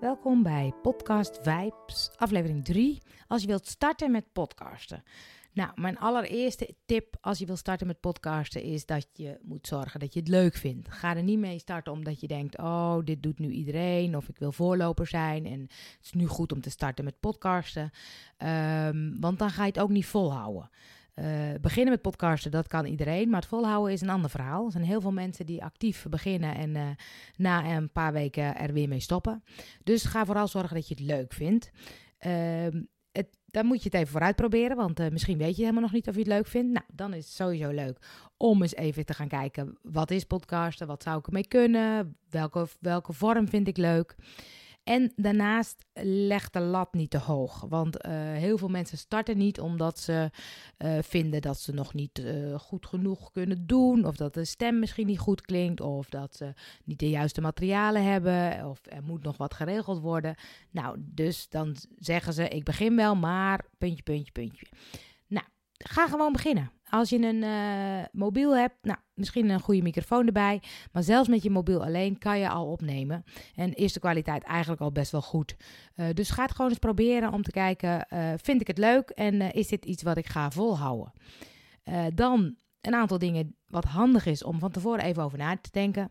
Welkom bij Podcast Vibes, aflevering 3. Als je wilt starten met podcasten. Nou, mijn allereerste tip als je wilt starten met podcasten is dat je moet zorgen dat je het leuk vindt. Ga er niet mee starten omdat je denkt: oh, dit doet nu iedereen of ik wil voorloper zijn en het is nu goed om te starten met podcasten. Ehm, want dan ga je het ook niet volhouden. Uh, beginnen met podcasten, dat kan iedereen, maar het volhouden is een ander verhaal. Er zijn heel veel mensen die actief beginnen en uh, na een paar weken er weer mee stoppen. Dus ga vooral zorgen dat je het leuk vindt. Uh, het, dan moet je het even vooruit proberen, want uh, misschien weet je helemaal nog niet of je het leuk vindt. Nou, dan is het sowieso leuk om eens even te gaan kijken, wat is podcasten, wat zou ik ermee kunnen, welke, welke vorm vind ik leuk. En daarnaast leg de lat niet te hoog. Want uh, heel veel mensen starten niet omdat ze uh, vinden dat ze nog niet uh, goed genoeg kunnen doen. Of dat de stem misschien niet goed klinkt. Of dat ze niet de juiste materialen hebben. Of er moet nog wat geregeld worden. Nou, dus dan zeggen ze: Ik begin wel, maar puntje, puntje, puntje. Nou, ga gewoon beginnen. Als je een uh, mobiel hebt, nou, misschien een goede microfoon erbij. Maar zelfs met je mobiel alleen kan je al opnemen. En is de kwaliteit eigenlijk al best wel goed. Uh, dus ga het gewoon eens proberen om te kijken, uh, vind ik het leuk en is dit iets wat ik ga volhouden? dan een aantal dingen wat handig is om van tevoren even over na te denken,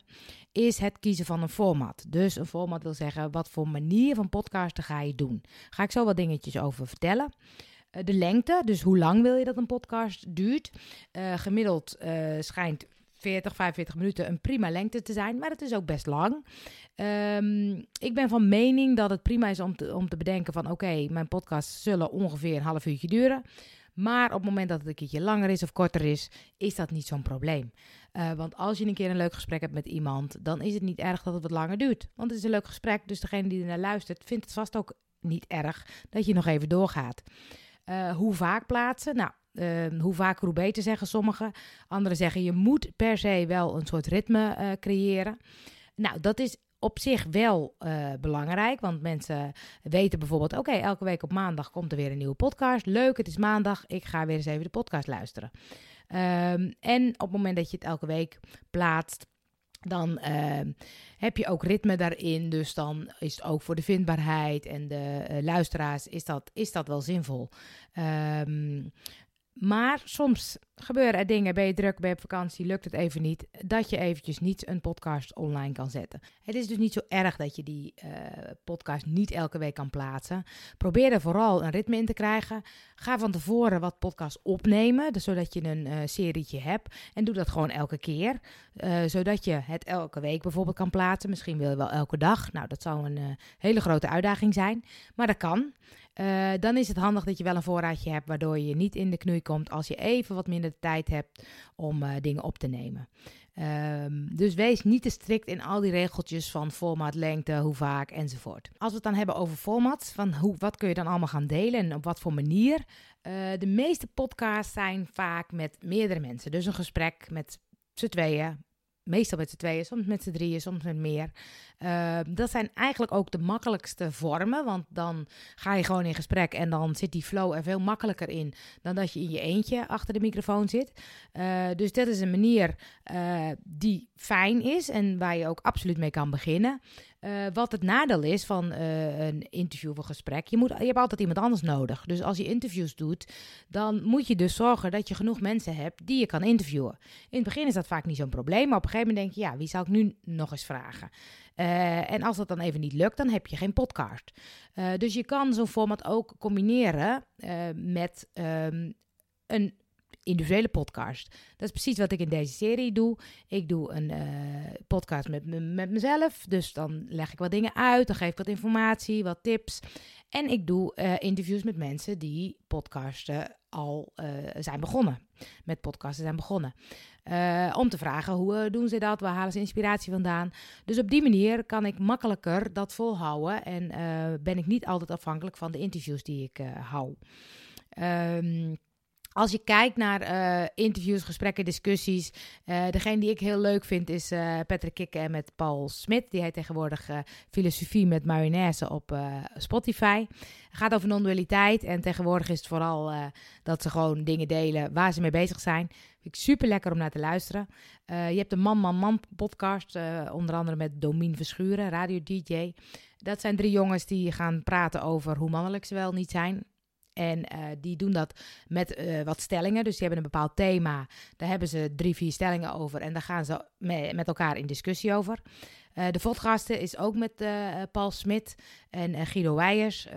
is het kiezen van een format. Dus een format wil zeggen, wat voor manier van podcasten ga je doen? Ga ik zo wat dingetjes over vertellen. Uh, de lengte, dus hoe lang wil je dat een podcast duurt. Uh, gemiddeld uh, schijnt 40, 45 minuten een prima lengte te zijn, maar het is ook best lang. Um, ik ben van mening dat het prima is om te, om te bedenken van oké, mijn podcasts zullen ongeveer een half uurtje duren. Maar op het moment dat het een keertje langer is of korter is, is dat niet zo'n probleem. Want als je een keer een leuk gesprek hebt met iemand, dan is het niet erg dat het wat langer duurt. Want het is een leuk gesprek, dus degene die er naar luistert vindt het vast ook niet erg dat je nog even doorgaat. Uh, hoe vaak plaatsen? Nou, uh, hoe vaker hoe beter zeggen sommigen. Anderen zeggen je moet per se wel een soort ritme uh, creëren. Nou, dat is op zich wel uh, belangrijk, want mensen weten bijvoorbeeld: oké, elke week op maandag komt er weer een nieuwe podcast. Leuk, het is maandag, ik ga weer eens even de podcast luisteren. Um, en op het moment dat je het elke week plaatst, dan uh, heb je ook ritme daarin. Dus dan is het ook voor de vindbaarheid en de uh, luisteraars is dat, is dat wel zinvol. Um, maar soms gebeuren er dingen, ben je druk, ben je op vakantie, lukt het even niet, dat je eventjes niet een podcast online kan zetten. Het is dus niet zo erg dat je die uh, podcast niet elke week kan plaatsen. Probeer er vooral een ritme in te krijgen. Ga van tevoren wat podcasts opnemen, dus zodat je een uh, serietje hebt. En doe dat gewoon elke keer, uh, zodat je het elke week bijvoorbeeld kan plaatsen. Misschien wil je wel elke dag. Nou, dat zou een hele grote uitdaging zijn, maar dat kan. Uh, dan is het handig dat je wel een voorraadje hebt, waardoor je niet in de knoei komt als je even wat minder tijd hebt om uh, dingen op te nemen. Um, dus wees niet te strikt in al die regeltjes van format, lengte, hoe vaak enzovoort. Als we het dan hebben over formats, van hoe, wat kun je dan allemaal gaan delen en op wat voor manier. Uh, de meeste podcasts zijn vaak met meerdere mensen. Dus een gesprek met z'n tweeën, meestal met z'n tweeën, soms met z'n drieën, soms met meer. Uh, dat zijn eigenlijk ook de makkelijkste vormen, want dan ga je gewoon in gesprek en dan zit die flow er veel makkelijker in dan dat je in je eentje achter de microfoon zit. Uh, dus dat is een manier uh, die fijn is en waar je ook absoluut mee kan beginnen. Uh, wat het nadeel is van uh, een interview of een gesprek, je, moet, je hebt altijd iemand anders nodig. Dus als je interviews doet, dan moet je dus zorgen dat je genoeg mensen hebt die je kan interviewen. In het begin is dat vaak niet zo'n probleem, maar op een gegeven moment denk je, ja, wie zou ik nu nog eens vragen? Uh, en als dat dan even niet lukt, dan heb je geen podcast. dus je kan zo'n format ook combineren met um, een individuele podcast. Dat is precies wat ik in deze serie doe. Ik doe een uh, podcast met, met mezelf. Dus dan leg ik wat dingen uit. Dan geef ik wat informatie, wat tips. En ik doe uh, interviews met mensen die podcasten al uh, zijn begonnen. Met podcasten zijn begonnen. om te vragen hoe doen ze dat? Waar halen ze inspiratie vandaan? Dus op die manier kan ik makkelijker dat volhouden. En ben ik niet altijd afhankelijk van de interviews die ik hou. Um, als je kijkt naar uh, interviews, gesprekken, discussies. Uh, degene die ik heel leuk vind is uh, Patrick Kikken met Paul Smit. Die heet tegenwoordig Filosofie met Mayonaise op Spotify. Het gaat over non-dualiteit. En tegenwoordig is het vooral dat ze gewoon dingen delen waar ze mee bezig zijn. Vind ik super lekker om naar te luisteren. je hebt de Man Man Man podcast. onder andere met Domien Verschuren, radio-dj. Dat zijn drie jongens die gaan praten over hoe mannelijk ze wel niet zijn. En uh, die doen dat met uh, wat stellingen. Dus die hebben een bepaald thema. Daar hebben ze drie, vier stellingen over. En daar gaan ze met elkaar in discussie over. Uh, de vodgasten is ook met Paul Smit en Guido Weijers.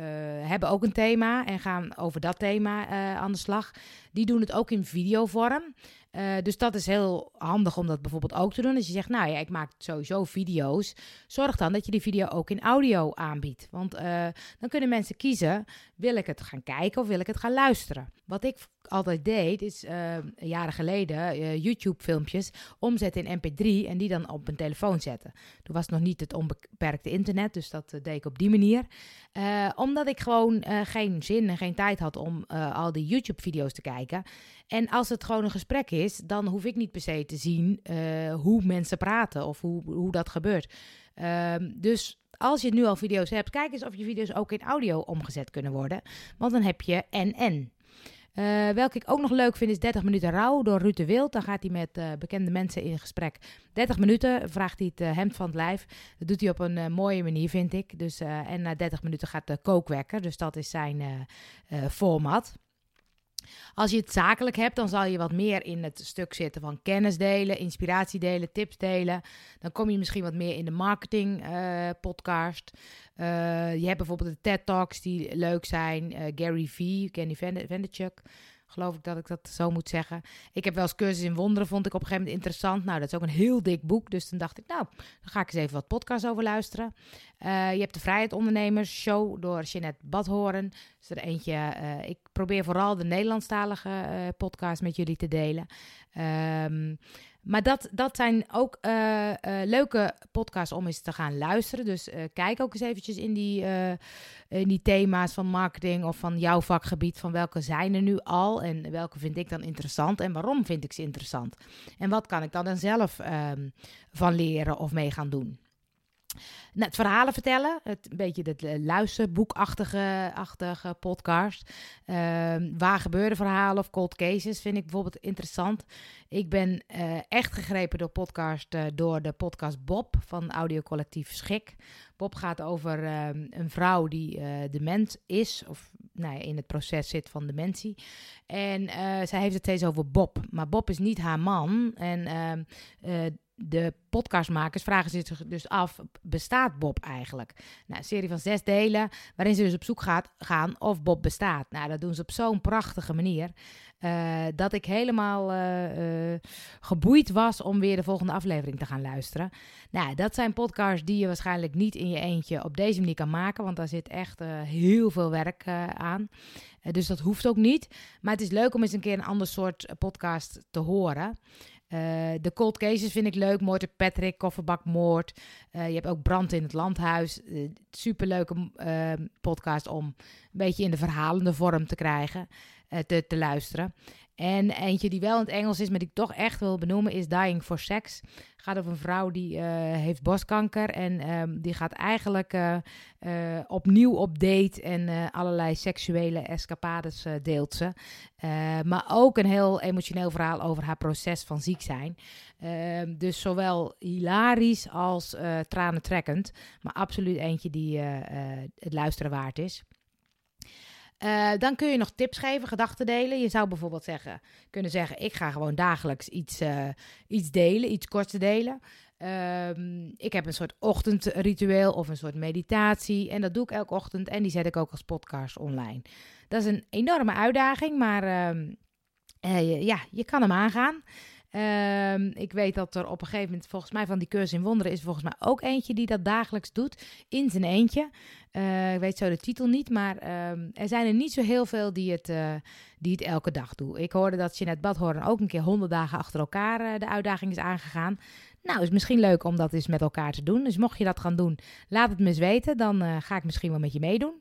hebben ook een thema en gaan over dat thema aan de slag. Die doen het ook in videovorm. Uh, dus dat is heel handig om dat bijvoorbeeld ook te doen. Als je zegt, nou ja, ik maak sowieso video's. Zorg dan dat je die video ook in audio aanbiedt. Want dan kunnen mensen kiezen, wil ik het gaan kijken of wil ik het gaan luisteren? Wat ik altijd deed, is uh, jaren geleden YouTube-filmpjes omzetten in MP3 en die dan op een telefoon zetten. Toen was nog niet het onbeperkte internet, dus dat deed ik op die manier. omdat ik gewoon geen zin en geen tijd had om al die YouTube-video's te kijken. En als het gewoon een gesprek is, dan hoef ik niet per se te zien hoe mensen praten of hoe, hoe dat gebeurt. Um, dus als je nu al video's hebt, kijk eens of je video's ook in audio omgezet kunnen worden. Want dan heb je en-en. Uh, welke ik ook nog leuk vind is 30 minuten rouw door Ruud de Wild. Dan gaat hij met uh, bekende mensen in gesprek. 30 minuten vraagt hij het uh, hemd van het lijf. Dat doet hij op een mooie manier, vind ik. Dus, en na 30 minuten gaat de kookwekker. Dus dat is zijn format. Als je het zakelijk hebt, dan zal je wat meer in het stuk zitten van kennis delen, inspiratie delen, tips delen. Dan kom je misschien wat meer in de marketing uh, podcast. Uh, je hebt bijvoorbeeld de TED Talks die leuk zijn. Uh, Gary Vee, Kenny Vaynerchuk geloof ik dat ik dat zo moet zeggen. Ik heb wel eens cursus in wonderen, vond ik op een gegeven moment interessant. Nou, dat is ook een heel dik boek, dus toen dacht ik, nou, dan ga ik eens even wat podcasts over luisteren. Uh, je hebt de Vrijheid Ondernemers Show door Jeanette Badhoren. is er eentje, uh, ik probeer vooral de Nederlandstalige uh, podcast met jullie te delen. Um, maar dat, dat zijn ook uh, uh, leuke podcasts om eens te gaan luisteren. Dus uh, kijk ook eens eventjes in die, in die thema's van marketing of van jouw vakgebied. Van welke zijn er nu al en welke vind ik dan interessant en waarom vind ik ze interessant? En wat kan ik dan, dan zelf ehm, van leren of mee gaan doen? Het verhalen vertellen, het, een beetje het luisterboekachtige achtige podcast. Uh, waar gebeurde verhalen of cold cases vind ik bijvoorbeeld interessant. Ik ben uh, echt gegrepen door podcast, uh, door de podcast Bob van audiocollectief Schik. Bob gaat over ehm, een vrouw die dement is, of nou in het proces zit van dementie. En zij heeft het steeds over Bob. Maar Bob is niet haar man. En ehm, de podcastmakers vragen zich dus af: bestaat Bob eigenlijk? Nou, een serie van zes delen, waarin ze dus op zoek gaat, gaan of Bob bestaat. Nou, dat doen ze op zo'n prachtige manier. Uh, dat ik helemaal uh, geboeid was om weer de volgende aflevering te gaan luisteren. Nou, dat zijn podcasts die je waarschijnlijk niet in je eentje op deze manier kan maken, want daar zit echt heel veel werk aan. dus dat hoeft ook niet. Maar het is leuk om eens een keer een ander soort podcast te horen. Uh, de cold cases vind ik leuk. Moord Patrick, Kofferbakmoord. Uh, je hebt ook Brand in het Landhuis. Uh, superleuke podcast om een beetje in de verhalende vorm te krijgen, te, te luisteren. En eentje die wel in het Engels is, maar die ik toch echt wil benoemen, is Dying for Sex. Gaat over een vrouw die uh, heeft borstkanker en um, die gaat eigenlijk uh, opnieuw op date en allerlei seksuele escapades deelt ze. maar ook een heel emotioneel verhaal over haar proces van ziek zijn. Ehm, dus zowel hilarisch als tranentrekkend, maar absoluut eentje die het luisteren waard is. Uh, dan kun je nog tips geven, gedachten delen. Je zou bijvoorbeeld zeggen, kunnen zeggen: Ik ga gewoon dagelijks iets, uh, iets delen, iets korts delen. Uh, ik heb een soort ochtendritueel of een soort meditatie. En dat doe ik elke ochtend en die zet ik ook als podcast online. Dat is een enorme uitdaging, maar uh, ja, je kan hem aangaan. Um, ik weet dat er op een gegeven moment, volgens mij van die cursus in wonderen, is volgens mij ook eentje die dat dagelijks doet, in zijn eentje. Uh, ik weet zo de titel niet, maar um, er zijn er niet zo heel veel die het, uh, die het elke dag doen. Ik hoorde dat Jeanette Badhoorn ook een keer honderd dagen achter elkaar uh, de uitdaging is aangegaan. Nou, is misschien leuk om dat eens met elkaar te doen. Dus mocht je dat gaan doen, laat het me eens weten. Dan ga ik misschien wel met je meedoen.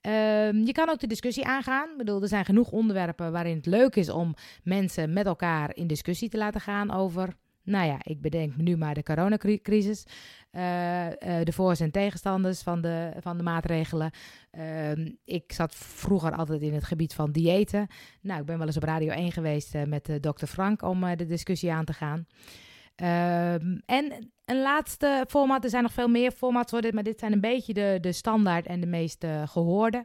Um, je kan ook de discussie aangaan. Ik bedoel, er zijn genoeg onderwerpen waarin het leuk is om mensen met elkaar in discussie te laten gaan over. Nou ja, ik bedenk nu maar de coronacrisis. Uh, uh, de voor's en tegenstanders van de, van de maatregelen. Uh, ik zat vroeger altijd in het gebied van diëten. Nou, ik ben wel eens op Radio 1 geweest uh, met dokter Frank om de discussie aan te gaan. Ehm, en een laatste format. Er zijn nog veel meer formats dit, maar dit zijn een beetje de, de standaard en de meest gehoorde.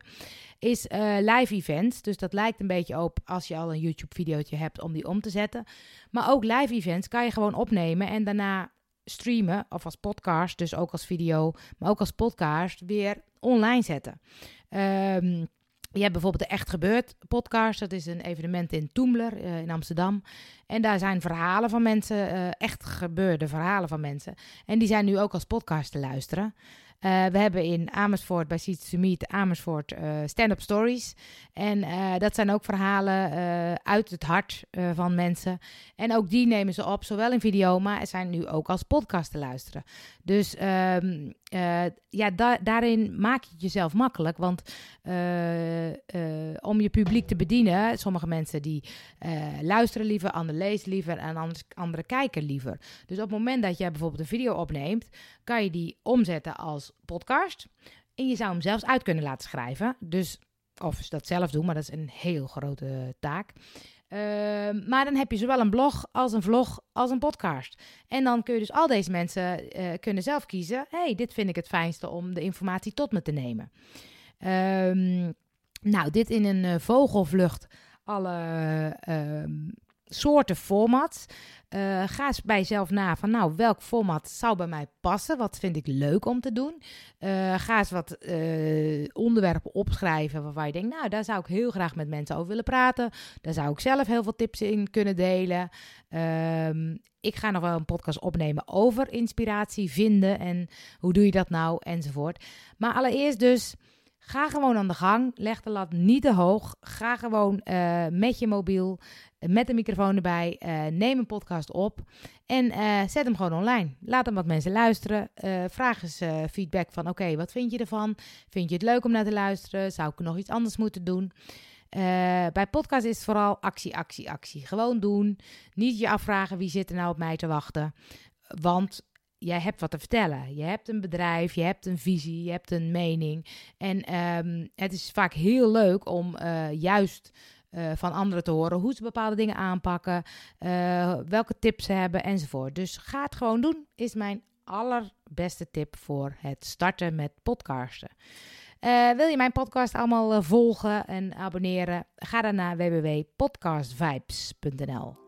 Is live events. Dus dat lijkt een beetje op als je al een YouTube-videootje hebt om die om te zetten. Maar ook live events kan je gewoon opnemen en daarna streamen, of als podcast, dus ook als video, maar ook als podcast, weer online zetten. Um, je hebt bijvoorbeeld de Echt Gebeurd podcast. Dat is een evenement in Toemler uh, in Amsterdam. En daar zijn verhalen van mensen, uh, echt gebeurde verhalen van mensen. En die zijn nu ook als podcast te luisteren. Uh, we hebben in Amersfoort bij Seeds to Meet Amersfoort stand-up stories. En dat zijn ook verhalen uit het hart van mensen. En ook die nemen ze op, zowel in video, maar zijn nu ook als podcast te luisteren. Dus um, ja, da daarin maak je het jezelf makkelijk. Want om je publiek te bedienen, sommige mensen die luisteren liever, anderen lezen liever en anders, anderen kijken liever. Dus op het moment dat jij bijvoorbeeld een video opneemt, kan je die omzetten als podcast. En je zou hem zelfs uit kunnen laten schrijven. Dus, of dat zelf doen, maar dat is een heel grote taak. Uh, maar dan heb je zowel een blog als een vlog als een podcast. En dan kun je dus al deze mensen uh, kunnen zelf kiezen. hey, dit vind ik het fijnste om de informatie tot me te nemen. Um, nou, dit in een uh, vogelvlucht alle ehm, soorten formats. Uh, ga eens bij jezelf na van, nou, welk format zou bij mij passen? Wat vind ik leuk om te doen? Uh, ga eens wat uh, onderwerpen opschrijven waarvan je denkt, nou, daar zou ik heel graag met mensen over willen praten. Daar zou ik zelf heel veel tips in kunnen delen. Um, ik ga nog wel een podcast opnemen over inspiratie vinden en hoe doe je dat nou enzovoort. Maar allereerst dus Ga gewoon aan de gang. Leg de lat niet te hoog. Ga gewoon uh, met je mobiel, met een microfoon erbij. Uh, neem een podcast op en zet hem gewoon online. Laat hem wat mensen luisteren. vraag eens feedback van: oké, wat vind je ervan? Vind je het leuk om naar te luisteren? Zou ik nog iets anders moeten doen? bij podcast is het vooral actie, actie, actie. Gewoon doen. Niet je afvragen wie zit er nou op mij te wachten. Want jij hebt wat te vertellen. Je hebt een bedrijf, je hebt een visie, je hebt een mening. En um, het is vaak heel leuk om uh, juist uh, van anderen te horen hoe ze bepaalde dingen aanpakken, uh, welke tips ze hebben enzovoort. Dus ga het gewoon doen, is mijn allerbeste tip voor het starten met podcasten. Wil je mijn podcast allemaal volgen en abonneren? Ga dan naar www.podcastvibes.nl.